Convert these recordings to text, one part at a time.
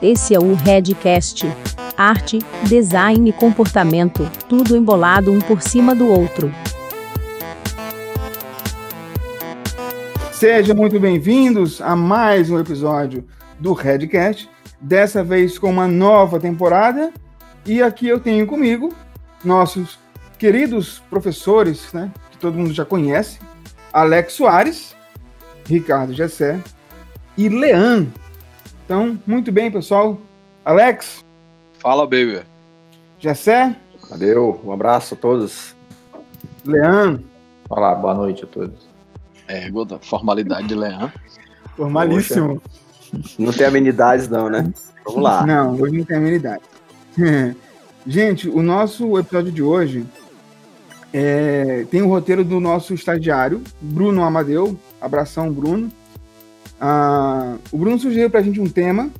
Esse é o Redcast. Arte, design e comportamento, tudo embolado um por cima do outro. Sejam muito bem-vindos a mais um episódio do Redcast, dessa vez com uma nova temporada. E aqui eu tenho comigo nossos queridos professores, né, que todo mundo já conhece, Alex Soares, Ricardo Gessé e Leão. Então, muito bem, pessoal. Alex. Fala, baby. Gessé. Valeu, um abraço a todos. Leão. Olá, boa noite a todos. É, formalidade de Leão. Formalíssimo. Poxa. Não tem amenidades, não, né? Vamos lá. Não, hoje não tem amenidade. Gente, o nosso episódio de hoje é, tem o roteiro do nosso estagiário, Bruno Amadeu. Abração, Bruno. Ah, o Bruno sugeriu para a gente um tema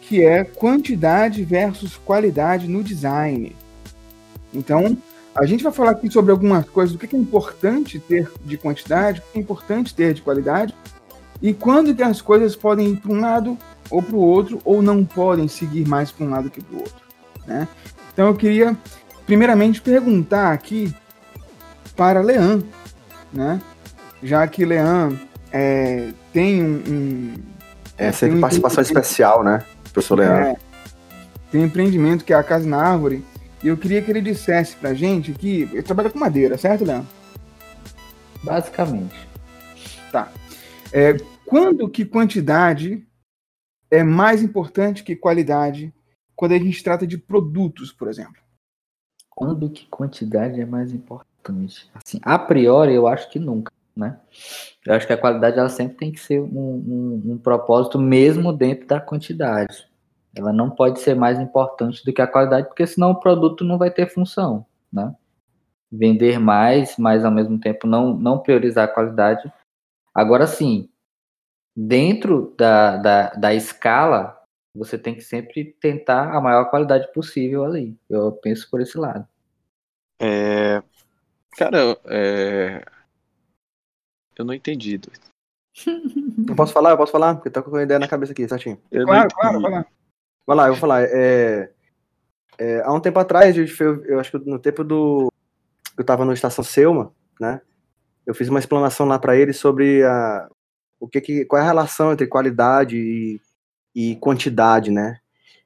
que é quantidade versus qualidade no design. Então, a gente vai falar aqui sobre algumas coisas, do que é importante ter de quantidade, o que é importante ter de qualidade, e quando que as coisas podem ir para um lado ou para o outro, ou não podem seguir mais para um lado que para o outro. Né? Então eu queria, primeiramente, perguntar aqui para Leão, né? Já que Leão é, tem um, um é sempre um participação especial, né, professor Leão? É, tem um empreendimento que é a Casa na Árvore, e eu queria que ele dissesse pra gente que ele trabalha com madeira, certo, Leão? Basicamente. Tá. É, quando que quantidade é mais importante que qualidade quando a gente trata de produtos, por exemplo? Quando que quantidade é mais importante? Assim, a priori, eu acho que nunca, né? Eu acho que a qualidade ela sempre tem que ser um, um, um propósito mesmo dentro da quantidade. Ela não pode ser mais importante do que a qualidade, porque senão o produto não vai ter função, né? Vender mais, mas ao mesmo tempo não, não priorizar a qualidade. Agora sim, dentro da, da, da escala, você tem que sempre tentar a maior qualidade possível ali. Eu penso por esse lado. É, cara, é, eu não entendi. Eu posso falar? Eu posso falar? Porque tá com uma ideia na cabeça aqui, certinho. Eu claro, claro, vai lá. Vai lá, eu vou falar. É, é, há um tempo atrás, eu, eu acho que no tempo do. Eu tava no Estação Selma, né? Eu fiz uma explanação lá para ele sobre a, o que, que qual é a relação entre qualidade e, e quantidade, né?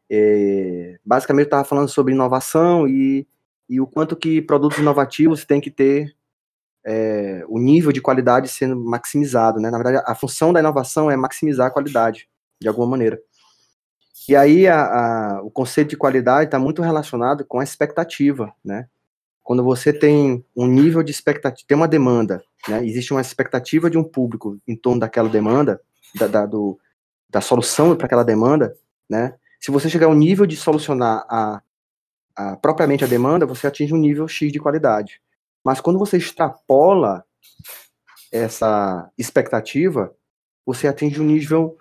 É, basicamente, eu estava falando sobre inovação e, e o quanto que produtos inovativos têm que ter é, o nível de qualidade sendo maximizado, né? Na verdade, a função da inovação é maximizar a qualidade, de alguma maneira. E aí, a, a, o conceito de qualidade está muito relacionado com a expectativa, né? Quando você tem um nível de expectativa, tem uma demanda, né? Existe uma expectativa de um público em torno daquela demanda, da, da, do, da solução para aquela demanda, né? Se você chegar ao nível de solucionar a, a, propriamente a demanda, você atinge um nível X de qualidade. Mas quando você extrapola essa expectativa, você atinge um nível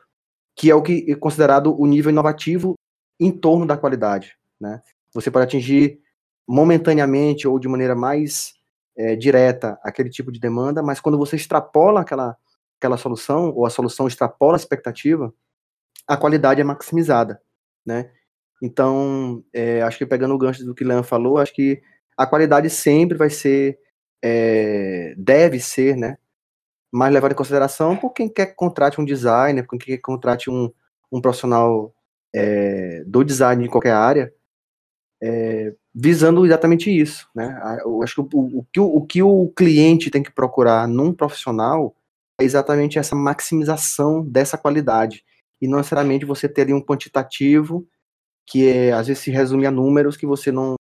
que é o que é considerado o nível inovativo em torno da qualidade, né? Você pode atingir momentaneamente ou de maneira mais é, direta aquele tipo de demanda, mas quando você extrapola aquela, aquela solução, ou a solução extrapola a expectativa, a qualidade é maximizada, né? Então, é, acho que pegando o gancho do que o Leandro falou, acho que a qualidade sempre vai ser, é, deve ser, né, mais levada em consideração por quem quer que contrate um designer, por quem quer que contrate um, um profissional é, do design de qualquer área, é, visando exatamente isso, né? Eu acho que o, o, que o, o que o cliente tem que procurar num profissional é exatamente essa maximização dessa qualidade e não necessariamente você ter ali um quantitativo que é, às vezes se resume a números que você não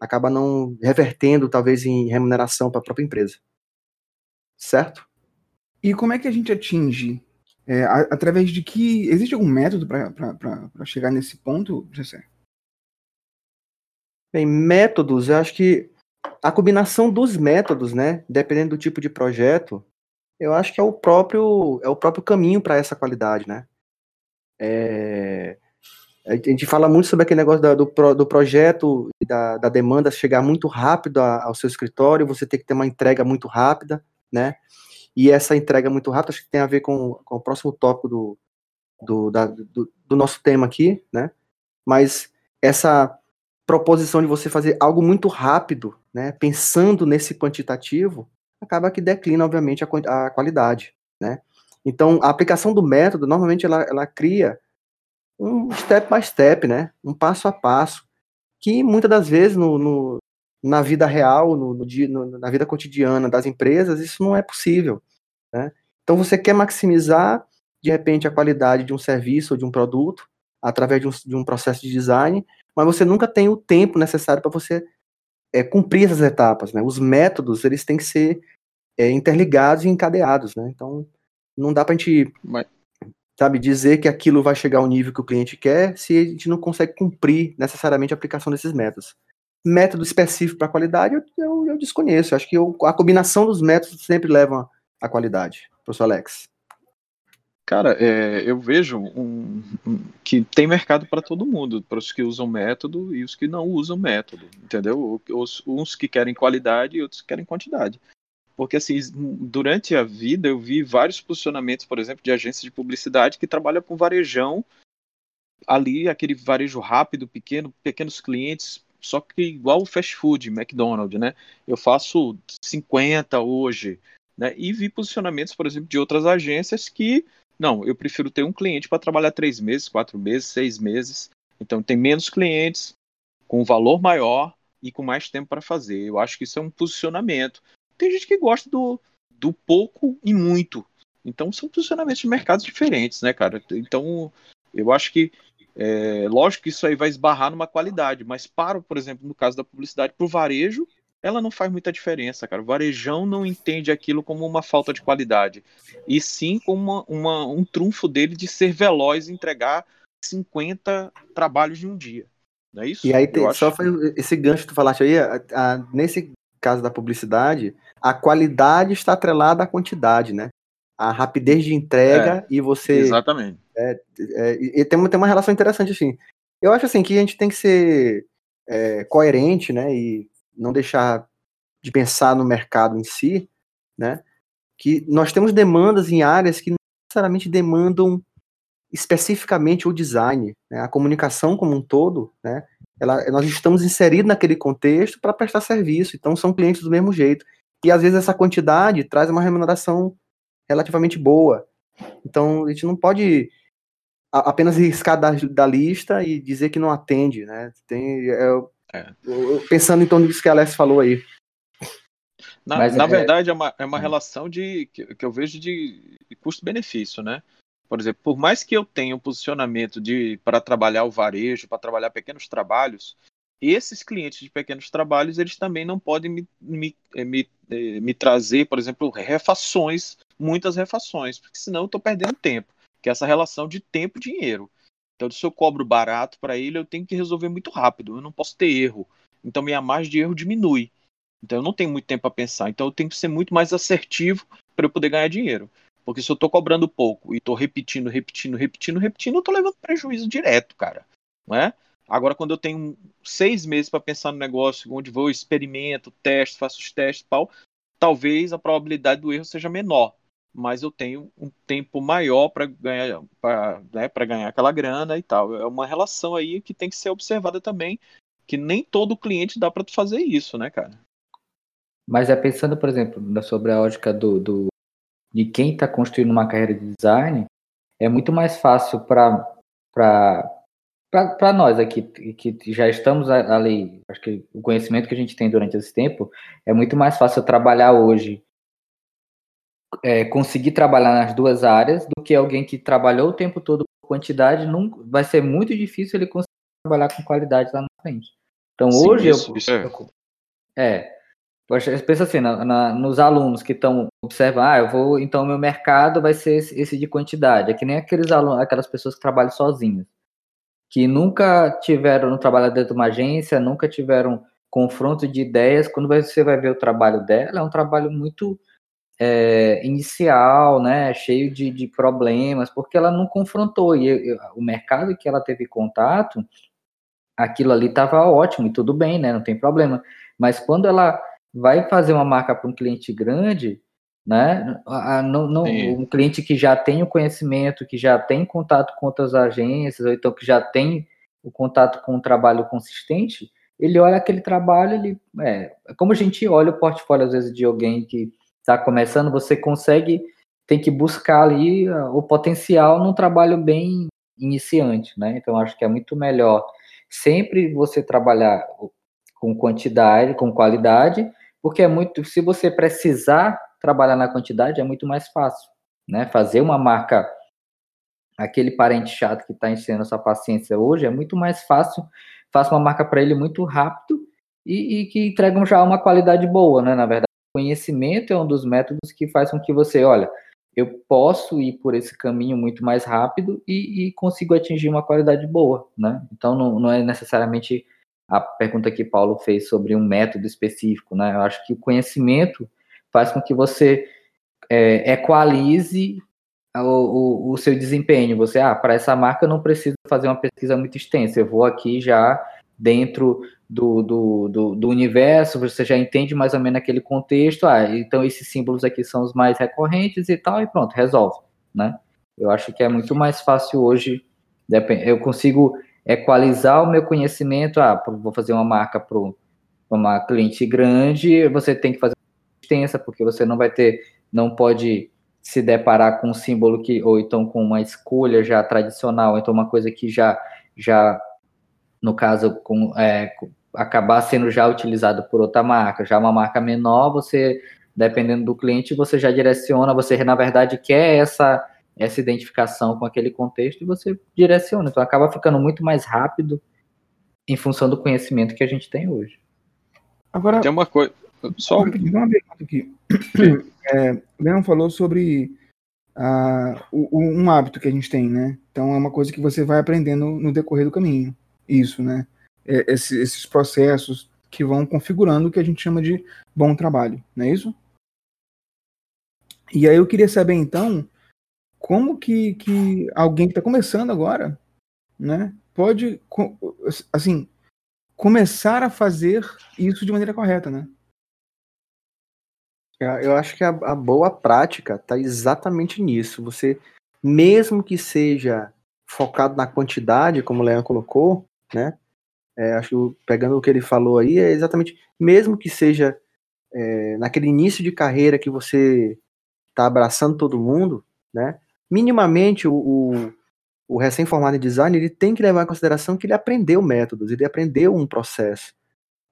acaba não revertendo, talvez, em remuneração para a própria empresa. Certo? E como é que a gente atinge? É, a, através de que. Existe algum método para chegar nesse ponto, Jessé? Bem, métodos, eu acho que a combinação dos métodos, né, dependendo do tipo de projeto, eu acho que é o próprio é o próprio caminho para essa qualidade, né? É, a gente fala muito sobre aquele negócio da, do, do projeto da, da demanda chegar muito rápido a, ao seu escritório, você tem que ter uma entrega muito rápida, né? e essa entrega muito rápida, acho que tem a ver com, com o próximo tópico do, do, da, do, do nosso tema aqui, né? Mas essa proposição de você fazer algo muito rápido, né, pensando nesse quantitativo, acaba que declina, obviamente, a, a qualidade, né? Então, a aplicação do método, normalmente, ela, ela cria um step by step, né? Um passo a passo, que muitas das vezes no, no na vida real, no, no, na vida cotidiana das empresas, isso não é possível, né? Então, você quer maximizar, de repente, a qualidade de um serviço ou de um produto através de um, de um processo de design, mas você nunca tem o tempo necessário para você é, cumprir essas etapas, né? Os métodos, eles têm que ser é, interligados e encadeados, né? Então, não dá para a gente, Mas... sabe, dizer que aquilo vai chegar ao nível que o cliente quer se a gente não consegue cumprir necessariamente a aplicação desses métodos. Método específico para qualidade, eu, eu, eu, desconheço. Acho que eu, a combinação dos métodos sempre leva à qualidade. Professor Alex. Cara, é, eu vejo um, um, que tem mercado para todo mundo, para os que usam método e os que não usam método, entendeu? Os, uns que querem qualidade e outros que querem quantidade. Porque, assim, durante a vida eu vi vários posicionamentos, por exemplo, de agências de publicidade que trabalham com varejão, ali, aquele varejo rápido, pequeno, pequenos clientes, só que igual o fast food, McDonald's, né? Eu faço 50 hoje, né? E vi posicionamentos, por exemplo, de outras agências que, não, eu prefiro ter um cliente para trabalhar três meses, quatro meses, seis meses. Então, tem menos clientes, com valor maior e com mais tempo para fazer. Eu acho que isso é um posicionamento. Tem gente que gosta do, do pouco e muito. Então são posicionamentos de mercados diferentes, né, cara? Então eu acho que é, lógico que isso aí vai esbarrar numa qualidade, mas para, por exemplo, no caso da publicidade, para o varejo, ela não faz muita diferença, cara. O varejão não entende aquilo como uma falta de qualidade, e sim como uma, uma, um trunfo dele de ser veloz e entregar 50 trabalhos de um dia. Não é isso? E aí, tem, só foi esse gancho que tu falaste aí, a, a, nesse caso da publicidade, a qualidade está atrelada à quantidade, né? A rapidez de entrega é, e você. Exatamente. É, é, e tem uma, tem uma relação interessante, assim. Eu acho assim que a gente tem que ser é, coerente, né? E não deixar de pensar no mercado em si, né? Que nós temos demandas em áreas que não necessariamente demandam especificamente o design, né? a comunicação como um todo, né? ela, nós estamos inseridos naquele contexto para prestar serviço, então são clientes do mesmo jeito. E às vezes essa quantidade traz uma remuneração relativamente boa. Então a gente não pode apenas riscar da, da lista e dizer que não atende, né? Tem, é, é. Pensando em torno disso que a Alex falou aí. Na, Mas, na é, verdade, é uma, é uma hum. relação de, que, que eu vejo de custo-benefício, né? Por exemplo, por mais que eu tenha um posicionamento de para trabalhar o varejo, para trabalhar pequenos trabalhos, esses clientes de pequenos trabalhos, eles também não podem me, me, eh, me, eh, me trazer, por exemplo, refações, muitas refações, porque senão eu estou perdendo tempo, que é essa relação de tempo e dinheiro. Então, se eu cobro barato para ele, eu tenho que resolver muito rápido, eu não posso ter erro. Então, minha margem de erro diminui. Então, eu não tenho muito tempo para pensar. Então, eu tenho que ser muito mais assertivo para eu poder ganhar dinheiro. Porque se eu tô cobrando pouco e tô repetindo, repetindo, repetindo, repetindo, eu tô levando prejuízo direto, cara. Não é? Agora, quando eu tenho seis meses para pensar no negócio, onde vou, experimento, testo, faço os testes tal, talvez a probabilidade do erro seja menor. Mas eu tenho um tempo maior para ganhar, para né, ganhar aquela grana e tal. É uma relação aí que tem que ser observada também, que nem todo cliente dá para fazer isso, né, cara? Mas é pensando, por exemplo, sobre a lógica do, do de quem está construindo uma carreira de design, é muito mais fácil para para nós aqui que já estamos ali, acho que o conhecimento que a gente tem durante esse tempo é muito mais fácil trabalhar hoje, é, conseguir trabalhar nas duas áreas do que alguém que trabalhou o tempo todo com quantidade, nunca, vai ser muito difícil ele conseguir trabalhar com qualidade lá na frente. Então Sim, hoje isso, eu, isso é. é pensa assim, na, na, nos alunos que estão observando, ah, eu vou, então meu mercado vai ser esse, esse, de quantidade. É que nem aqueles alunos, aquelas pessoas que trabalham sozinhas, que nunca tiveram trabalho dentro de uma agência, nunca tiveram confronto de ideias. Quando você vai ver o trabalho dela, é um trabalho muito é, inicial, né, cheio de, de, problemas, porque ela não confrontou. E eu, o mercado que ela teve contato, aquilo ali estava ótimo e tudo bem, né, não tem problema. Mas quando ela vai fazer uma marca para um cliente grande, né? Não, não, um cliente que já tem o conhecimento, que já tem contato com outras agências, ou então que já tem o contato com um trabalho consistente, ele olha aquele trabalho, ele é como a gente olha o portfólio às vezes de alguém que está começando, você consegue tem que buscar ali uh, o potencial num trabalho bem iniciante, né? Então acho que é muito melhor sempre você trabalhar com quantidade, com qualidade, porque é muito, se você precisar trabalhar na quantidade é muito mais fácil, né? Fazer uma marca aquele parente chato que está a sua paciência hoje é muito mais fácil, faça uma marca para ele muito rápido e, e, que entregam já uma qualidade boa, né? Na verdade, o conhecimento é um dos métodos que faz com que você, olha, eu posso ir por esse caminho muito mais rápido e, e consigo atingir uma qualidade boa, né? Então não, não é necessariamente a pergunta que Paulo fez sobre um método específico, né? Eu acho que o conhecimento faz com que você é, equalize o, o, o, seu desempenho. Você, ah, para essa marca eu não preciso fazer uma pesquisa muito extensa, eu vou aqui já dentro do, do, do, do, universo, você já entende mais ou menos aquele contexto, ah, então esses símbolos aqui são os mais recorrentes e tal, e pronto, resolve, né? Eu acho que é muito mais fácil hoje, eu consigo equalizar o meu conhecimento, ah, vou fazer uma marca para uma cliente grande, você tem que fazer extensa, porque você não vai ter, não pode se deparar com um símbolo que, ou então com uma escolha já tradicional, então uma coisa que já, já no caso, com, é, acabar sendo já utilizado por outra marca, já uma marca menor, você, dependendo do cliente, você já direciona, você na verdade quer essa, essa identificação com aquele contexto e você direciona, então acaba ficando muito mais rápido em função do conhecimento que a gente tem hoje. Agora, tem uma coisa, só uma pergunta aqui. É, o Leão falou sobre uh, o, um hábito que a gente tem, né? Então é uma coisa que você vai aprendendo no decorrer do caminho. Isso, né? É, esse, esses processos que vão configurando o que a gente chama de bom trabalho, não é isso? E aí eu queria saber então como que, que alguém que está começando agora, né, pode assim começar a fazer isso de maneira correta, né? Eu acho que a, a boa prática está exatamente nisso. Você, mesmo que seja focado na quantidade, como o Leão colocou, né? É, acho que pegando o que ele falou aí, é exatamente, mesmo que seja é, naquele início de carreira que você está abraçando todo mundo, né? Minimamente o, o, o recém-formado em design ele tem que levar em consideração que ele aprendeu métodos, ele aprendeu um processo.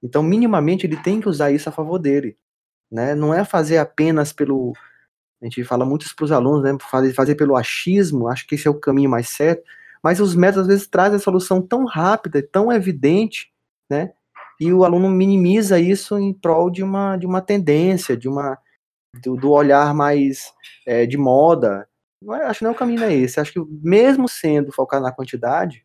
Então, minimamente, ele tem que usar isso a favor dele né? Não é fazer apenas pelo a gente fala muito para os alunos, né? Fazer, fazer pelo achismo, acho que esse é o caminho mais certo. Mas os métodos às vezes trazem a solução tão rápida, tão evidente, né? E o aluno minimiza isso em prol de uma, de uma tendência, de uma do, do olhar mais é, de moda. Acho que não é o caminho é esse. Acho que mesmo sendo focado na quantidade,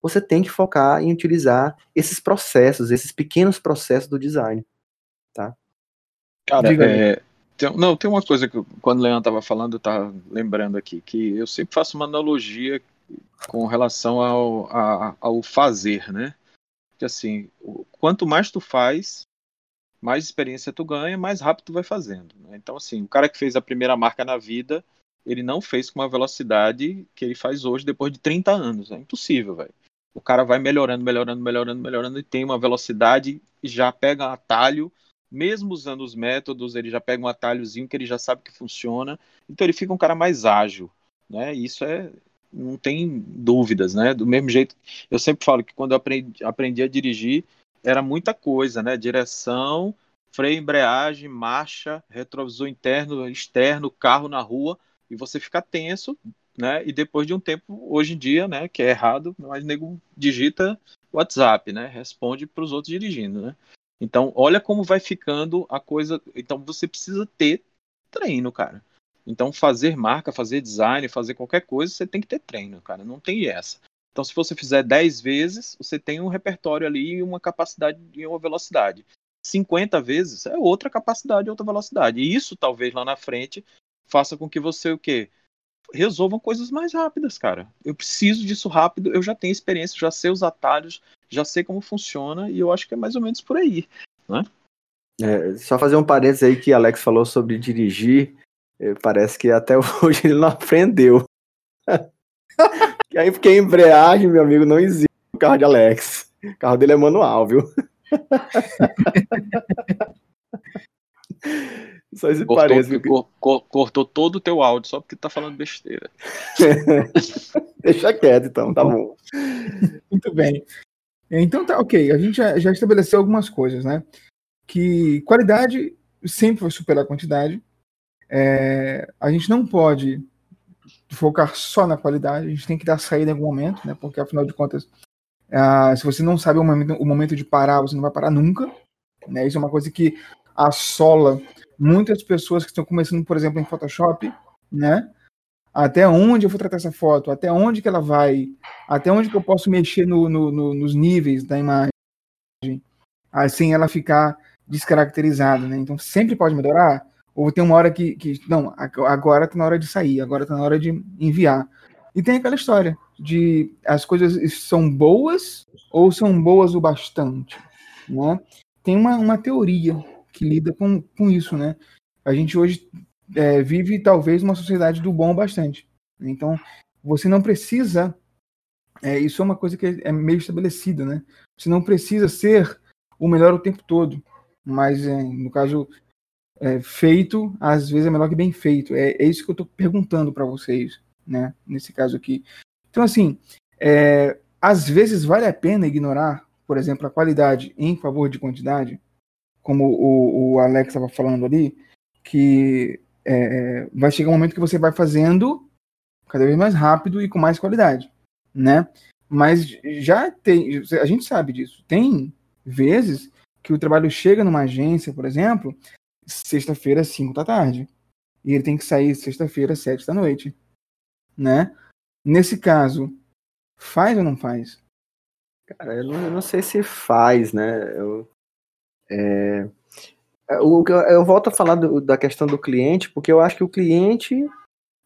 você tem que focar em utilizar esses processos, esses pequenos processos do design, tá? Cara, é, tem, não, tem uma coisa que quando o Leandro estava falando, eu estava lembrando aqui, que eu sempre faço uma analogia com relação ao, a, ao fazer, né? Que assim, quanto mais tu faz, mais experiência tu ganha, mais rápido tu vai fazendo. Né? Então, assim, o cara que fez a primeira marca na vida, ele não fez com uma velocidade que ele faz hoje depois de 30 anos. É impossível, velho. O cara vai melhorando, melhorando, melhorando, melhorando e tem uma velocidade, já pega atalho mesmo usando os métodos, ele já pega um atalhozinho que ele já sabe que funciona, então ele fica um cara mais ágil, né? Isso é não tem dúvidas, né? Do mesmo jeito, eu sempre falo que quando eu aprendi, aprendi a dirigir era muita coisa, né? Direção, freio, embreagem, marcha, retrovisor interno, externo, carro na rua e você fica tenso, né? E depois de um tempo, hoje em dia, né? Que é errado, mas nego digita WhatsApp, né? Responde para os outros dirigindo, né? Então, olha como vai ficando a coisa. Então, você precisa ter treino, cara. Então, fazer marca, fazer design, fazer qualquer coisa, você tem que ter treino, cara. Não tem essa. Então, se você fizer 10 vezes, você tem um repertório ali e uma capacidade e uma velocidade. 50 vezes é outra capacidade outra velocidade. E isso, talvez, lá na frente, faça com que você o quê? Resolvam coisas mais rápidas, cara. Eu preciso disso rápido, eu já tenho experiência, já sei os atalhos, já sei como funciona e eu acho que é mais ou menos por aí, né? É, só fazer um parênteses aí que Alex falou sobre dirigir. eh, parece que até hoje ele não aprendeu. e aí, porque embreagem, meu amigo, não existe no carro de Alex. O carro dele é manual, viu? Só isso Cortou, parece. cor- cor- cortou todo o teu áudio só porque tá falando besteira. Deixa quieto, então, tá bom. Muito bem. Então tá, ok. A gente já, já estabeleceu algumas coisas, né? Que qualidade sempre vai superar a quantidade. É, a gente não pode focar só na qualidade, a gente tem que dar saída em algum momento, né? Porque afinal de contas, se você não sabe o momento, o momento de parar, você não vai parar nunca. Né? Isso é uma coisa que assola muitas pessoas que estão começando, por exemplo, em Photoshop, né? Até onde eu vou tratar essa foto? Até onde que ela vai? Até onde que eu posso mexer no- no- no- nos níveis da imagem? Assim ela ficar descaracterizada, né? Então sempre pode melhorar. Ou tem uma hora que, que não, ag- agora tá na hora de sair, agora tá na hora de enviar. E tem aquela história de as coisas são boas ou são boas o bastante, né? Tem uma, uma teoria que lida com, com isso, né? A gente hoje é, vive talvez uma sociedade do bom bastante. Então, você não precisa. é, isso é uma coisa que é meio estabelecida, né? Você não precisa ser o melhor o tempo todo, mas é, no caso é, feito às vezes é melhor que bem feito. É, é isso que eu estou perguntando para vocês, né? Nesse caso aqui. Então, assim, é, às vezes vale a pena ignorar, por exemplo, a qualidade em favor de quantidade, como o, o Alex estava falando ali, que é, vai chegar um momento que você vai fazendo cada vez mais rápido e com mais qualidade, né? Mas já tem, a gente sabe disso. Tem vezes que o trabalho chega numa agência, por exemplo, sexta-feira, às 5 da tarde. E ele tem que sair sexta-feira, às 7 da noite. Né? Nesse caso, faz ou não faz? Cara, eu não, eu não sei se faz, né? Eu, é, eu, eu volto a falar do- da questão do cliente, porque eu acho que o cliente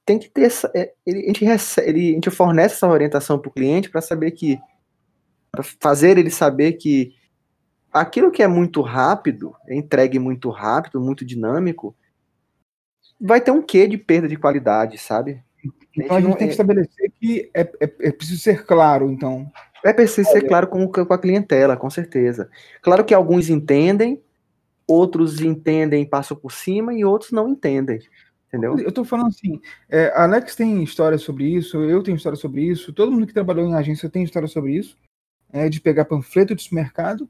tem que ter essa. é, Ele, a, gente recebe, ele- a gente fornece essa orientação para o cliente para saber que. para fazer ele saber que aquilo que é muito rápido, é entregue muito rápido, muito dinâmico, vai ter um quê de perda de qualidade, sabe? Então a gente não- tem que é- estabelecer que é, é, é preciso ser claro, então. É preciso ser claro com, com a clientela, com certeza. Claro que alguns entendem, outros entendem passam por cima, e outros não entendem. Entendeu? Eu tô falando assim, é, Alex tem história sobre isso, eu tenho história sobre isso, todo mundo que trabalhou em agência tem história sobre isso, é, de pegar panfleto de supermercado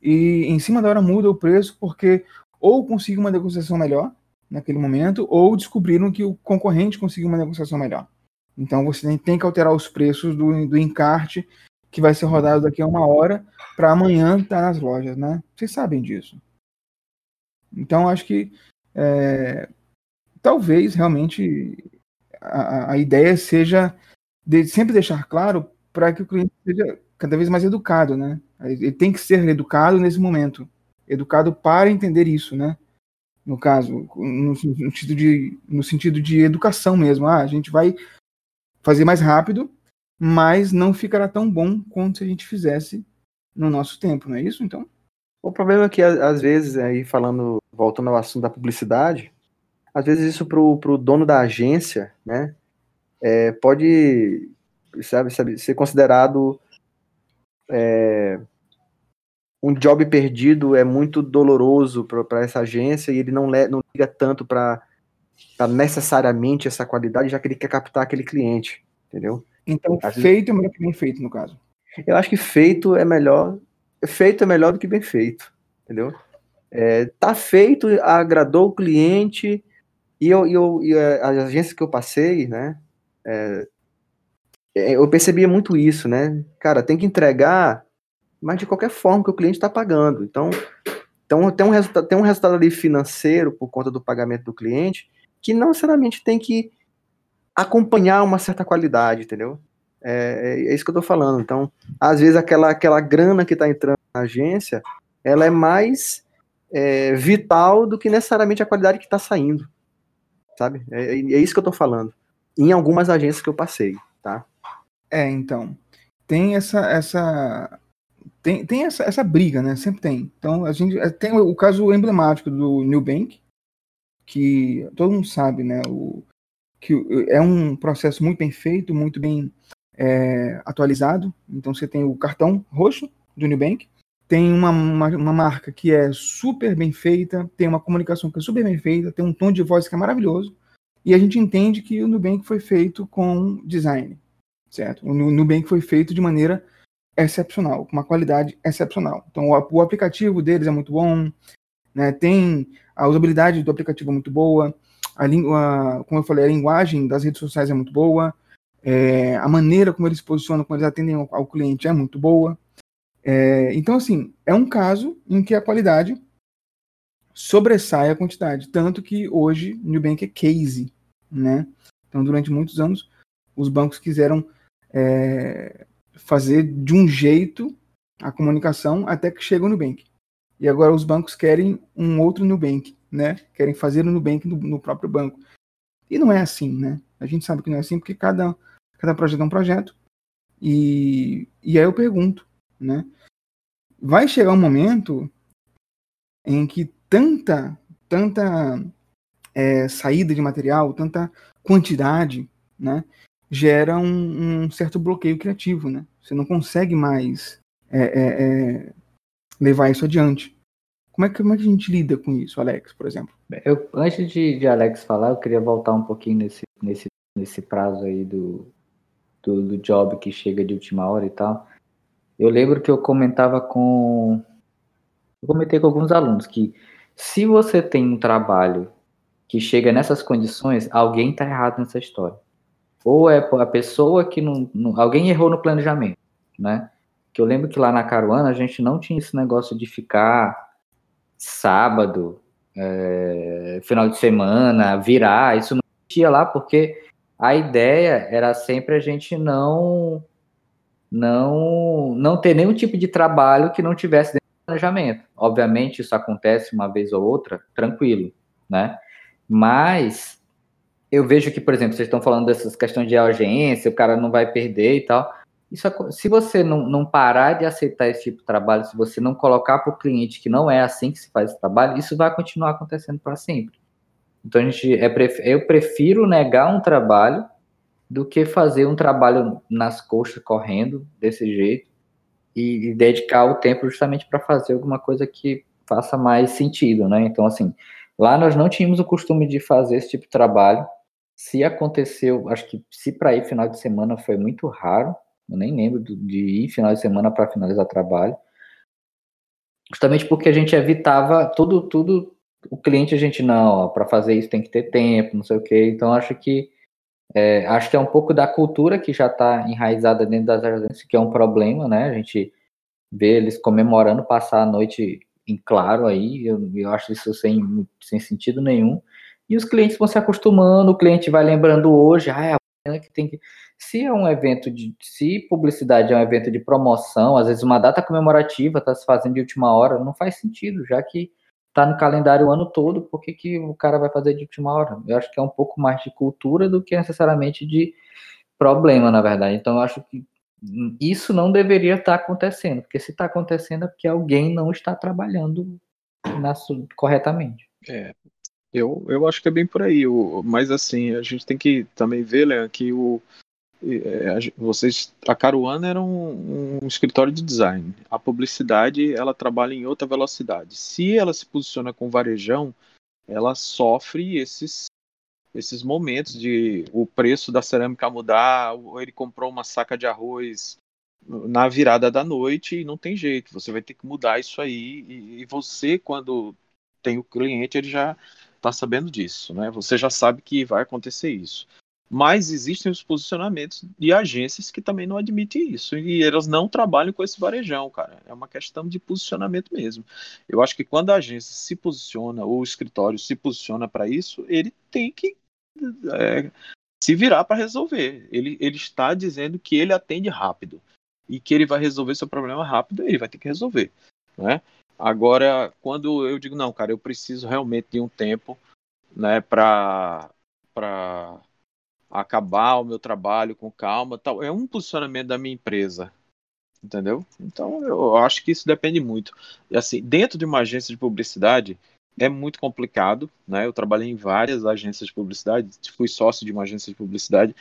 e em cima da hora muda o preço porque ou conseguiu uma negociação melhor naquele momento, ou descobriram que o concorrente conseguiu uma negociação melhor. Então você tem, que alterar os preços do, do encarte que vai ser rodado daqui a uma hora para amanhã estar nas lojas, né? Vocês sabem disso. Então acho que é, talvez realmente a, a ideia seja de sempre deixar claro para que o cliente seja cada vez mais educado, né? Ele tem que ser educado nesse momento, educado para entender isso, né? No caso, no, no sentido de no sentido de educação mesmo. Ah, a gente vai fazer mais rápido, mas não ficará tão bom quanto se a gente fizesse no nosso tempo, não é isso? Então, O problema é que, às vezes, aí falando, voltando ao assunto da publicidade, às vezes isso pro, pro dono da agência, né, é, pode, sabe, sabe, ser considerado é, um job perdido, é muito doloroso para essa agência e ele não, le, não liga tanto para necessariamente essa qualidade, já que ele quer captar aquele cliente, entendeu? então feito é melhor que bem feito no caso. Eu acho que feito é melhor. Feito é melhor do que bem feito, entendeu? É, tá feito, agradou o cliente e eu, eu e as agências que eu passei, né? é, é, eu percebia muito isso, né? Cara, tem que entregar, mas de qualquer forma que o cliente está pagando. Então, então tem um tem um resultado ali financeiro por conta do pagamento do cliente que não necessariamente tem que acompanhar uma certa qualidade, entendeu? É, é isso que eu tô falando. Então, às vezes aquela, aquela grana que está entrando na agência, ela é mais é, vital do que necessariamente a qualidade que está saindo, sabe? É, é isso que eu tô falando. Em algumas agências que eu passei, tá? É, então. Tem essa. essa tem, tem essa, essa briga, né? Sempre tem. Então, a gente tem o caso emblemático do New Bank, que todo mundo sabe, né? O, que é um processo muito bem feito, muito bem é, atualizado. Então você tem o cartão roxo do Nubank, tem uma, uma, uma, marca que é super bem feita, tem uma comunicação que é super bem feita, tem um tom de voz que é maravilhoso, e a gente entende que o Nubank foi feito com design, certo? O Nubank foi feito de maneira excepcional, com uma qualidade excepcional. Então o, o aplicativo deles é muito bom, né? tem a usabilidade do aplicativo é muito boa, a língua, como eu falei, a linguagem das redes sociais é muito boa, é, a maneira como eles se posicionam, como eles atendem ao, ao cliente é muito boa. É, então, assim, é um caso em que a qualidade sobressai a quantidade, tanto que hoje o Nubank é case, né? Então, durante muitos anos, os bancos quiseram é, fazer de um jeito a comunicação até que chega o Nubank. E agora os bancos querem um outro Nubank, né? Querem fazer o Nubank no, no próprio banco. E não é assim, né? A gente sabe que não é assim porque cada, cada projeto é um projeto. E, e aí eu pergunto, né? Vai chegar um momento em que tanta, tanta é, saída de material, tanta quantidade, né? Gera um, um certo bloqueio criativo, né? Você não consegue mais é, é, é levar isso adiante. Como é, que, como é que a gente lida com isso, Alex, por exemplo? Eu, antes de, de Alex falar, eu queria voltar um pouquinho nesse, nesse, nesse prazo aí do, do, do job que chega de última hora e tal. Eu lembro que eu comentava com. Eu comentei com alguns alunos que se você tem um trabalho que chega nessas condições, alguém está errado nessa história. Ou é a pessoa que não, não, Alguém errou no planejamento, né? Que eu lembro que lá na Caruana a gente não tinha esse negócio de ficar sábado, é, final de semana, virar, isso não existia lá, porque a ideia era sempre a gente não não não ter nenhum tipo de trabalho que não tivesse dentro do planejamento. Obviamente isso acontece uma vez ou outra, tranquilo, né? Mas eu vejo que, por exemplo, vocês estão falando dessas questões de urgência, o cara não vai perder e tal. Isso, se você não, não parar de aceitar esse tipo de trabalho, se você não colocar para o cliente que não é assim que se faz esse trabalho, isso vai continuar acontecendo para sempre. Então, a gente, é, eu prefiro negar um trabalho do que fazer um trabalho nas coxas correndo desse jeito e, e dedicar o tempo justamente para fazer alguma coisa que faça mais sentido, né? Então, assim, lá nós não tínhamos o costume de fazer esse tipo de trabalho. Se aconteceu, acho que se para ir final de semana foi muito raro, eu nem lembro de ir final de semana para finalizar trabalho. Justamente porque a gente evitava tudo, tudo. O cliente a gente não, para fazer isso tem que ter tempo, não sei o quê. Então acho que é, acho que é um pouco da cultura que já está enraizada dentro das agências, que é um problema, né? A gente vê eles comemorando passar a noite em claro aí, eu, eu acho isso sem, sem sentido nenhum. E os clientes vão se acostumando, o cliente vai lembrando hoje, ah, é que tem que se é um evento de. Se publicidade é um evento de promoção, às vezes uma data comemorativa está se fazendo de última hora, não faz sentido, já que está no calendário o ano todo, por que, que o cara vai fazer de última hora? Eu acho que é um pouco mais de cultura do que necessariamente de problema, na verdade. Então, eu acho que isso não deveria estar tá acontecendo, porque se está acontecendo é porque alguém não está trabalhando na, corretamente. É, eu, eu acho que é bem por aí, o, mas assim, a gente tem que também ver, Leon, que o, vocês a Caruana era um, um, escritório de design. A publicidade ela trabalha em outra velocidade. Se ela se posiciona com varejão, ela sofre esses esses momentos de o preço da cerâmica mudar, ou ele comprou uma saca de arroz na virada da noite e não tem jeito. Você vai ter que mudar isso aí e, e você quando tem o cliente ele já está sabendo disso, né? Você já sabe que vai acontecer isso. Mas existem os posicionamentos de agências que também não admitem isso. E elas não trabalham com esse varejão, cara. É uma questão de posicionamento mesmo. Eu acho que quando a agência se posiciona, ou o escritório se posiciona para isso, ele tem que é, se virar para resolver. Ele, ele está dizendo que ele atende rápido. E que ele vai resolver seu problema rápido, ele vai ter que resolver. Né? Agora, quando eu digo, não, cara, eu preciso realmente de um tempo né, para acabar o meu trabalho com calma, tal. É um posicionamento da minha empresa, entendeu? Então eu acho que isso depende muito. E assim, dentro de uma agência de publicidade, é muito complicado, né? Eu trabalhei em várias agências de publicidade, fui sócio de uma agência de publicidade,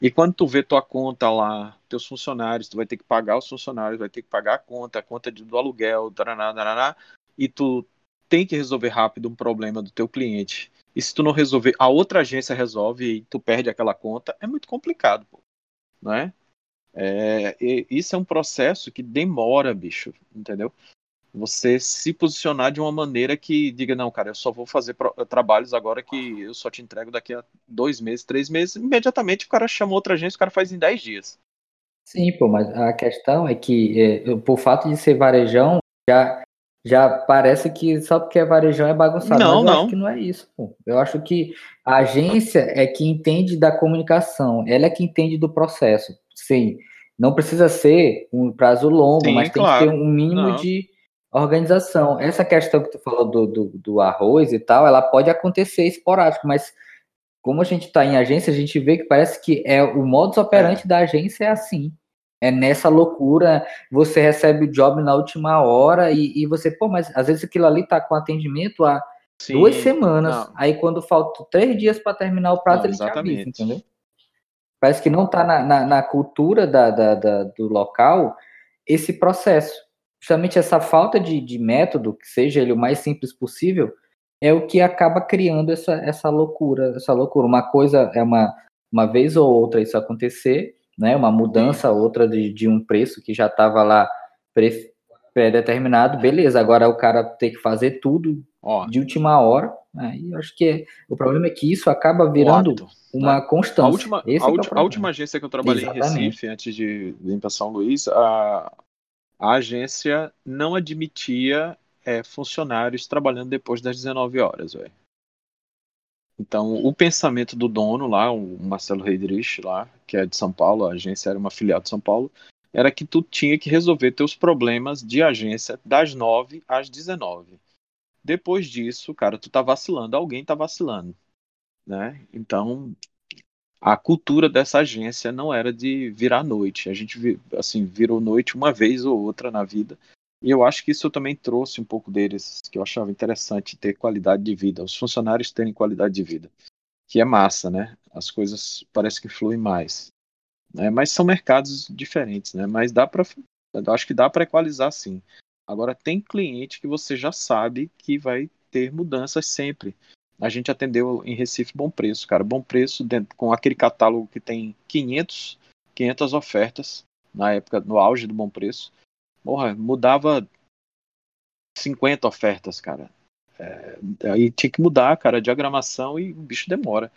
e quando tu vê tua conta lá, teus funcionários, tu vai ter que pagar os funcionários, vai ter que pagar a conta, a conta do aluguel, taraná, taraná, e tu tem que resolver rápido um problema do teu cliente. E se tu não resolver, a outra agência resolve e tu perde aquela conta, é muito complicado, pô, né? É, isso é um processo que demora, bicho, entendeu? você se posicionar de uma maneira que diga, não, cara, eu só vou fazer trabalhos agora que eu só te entrego daqui a dois meses, três meses, imediatamente o cara chama outra agência, o cara faz em dez dias. Sim, pô, mas a questão é que, é, por fato de ser varejão, já, já parece que só porque é varejão é bagunçado. Não, mas eu não. acho que não é isso, pô. Eu acho que a agência é que entende da comunicação, ela é que entende do processo. Sim, não precisa ser um prazo longo, Sim, mas tem claro. que ter um mínimo Não. de organização. Essa questão que tu falou do, do, do arroz e tal, ela pode acontecer esporádico, mas como a gente está em agência, a gente vê que parece que é o modus operandi da agência é assim. É nessa loucura, você recebe o job na última hora e, e você, pô, mas às vezes aquilo ali tá com atendimento há Sim, duas semanas. não. Aí quando faltam três dias para terminar o prazo, Não, ele te avisa, exatamente. entendeu? Parece que não tá na, na, na cultura da, da- da- do local esse processo. Justamente essa falta de, de método, que seja ele o mais simples possível, é o que acaba criando essa, essa loucura, essa loucura. Uma coisa é uma, uma vez ou outra isso acontecer, né? Uma mudança outra de, de um preço que já estava lá pre- pré-determinado, beleza. Agora o cara ter que fazer tudo Ó, de última hora, aí eu acho que é- o problema é que isso acaba virando hábito, uma né? constância. A última, a, é é a última agência que eu trabalhei em Exatamente. Recife, antes de vir para São Luís, a, a agência não admitia é, funcionários trabalhando depois das 19 horas, velho. Então, o pensamento do dono lá, o Marcelo Heidrich lá, que é de São Paulo, a agência era uma filial de São Paulo, era que tu tinha que resolver teus problemas de agência das 9 às 19. Depois disso, cara, tu tá vacilando, alguém tá vacilando, né? Então, a cultura dessa agência não era de virar noite. A gente assim virou noite uma vez ou outra na vida. E eu acho que isso também trouxe um pouco deles, que eu achava interessante ter qualidade de vida, os funcionários terem qualidade de vida, que é massa, né? As coisas parece que fluem mais, né? Mas são mercados diferentes, né? Mas dá para, acho que dá para equalizar sim. Agora tem cliente que você já sabe que vai ter mudanças sempre. A gente atendeu em Recife Bom Preço, cara. Bom Preço dentro, com aquele catálogo que tem 500, 500 ofertas na época, no auge do Bom Preço. Porra, mudava 50 ofertas, cara. É, aí tinha que mudar, cara, a diagramação e o bicho demora.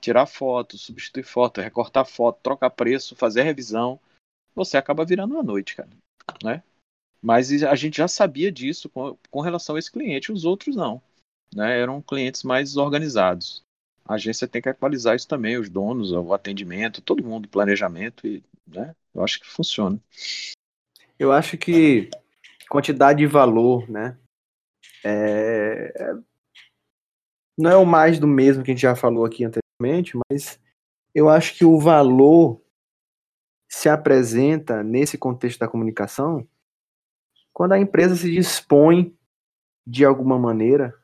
Tirar foto, substituir foto, recortar foto, trocar preço, fazer revisão. Você acaba virando uma noite, cara. Né? Mas a gente já sabia disso com, com relação a esse cliente, os outros não né, eram clientes mais organizados. A agência tem que atualizar isso também, os donos, o atendimento, todo mundo, planejamento, e né, eu acho que funciona. Eu acho que quantidade e valor, né? é- é- Não é o mais do mesmo que a gente já falou aqui anteriormente, mas eu acho que o valor se apresenta nesse contexto da comunicação quando a empresa se dispõe de alguma maneira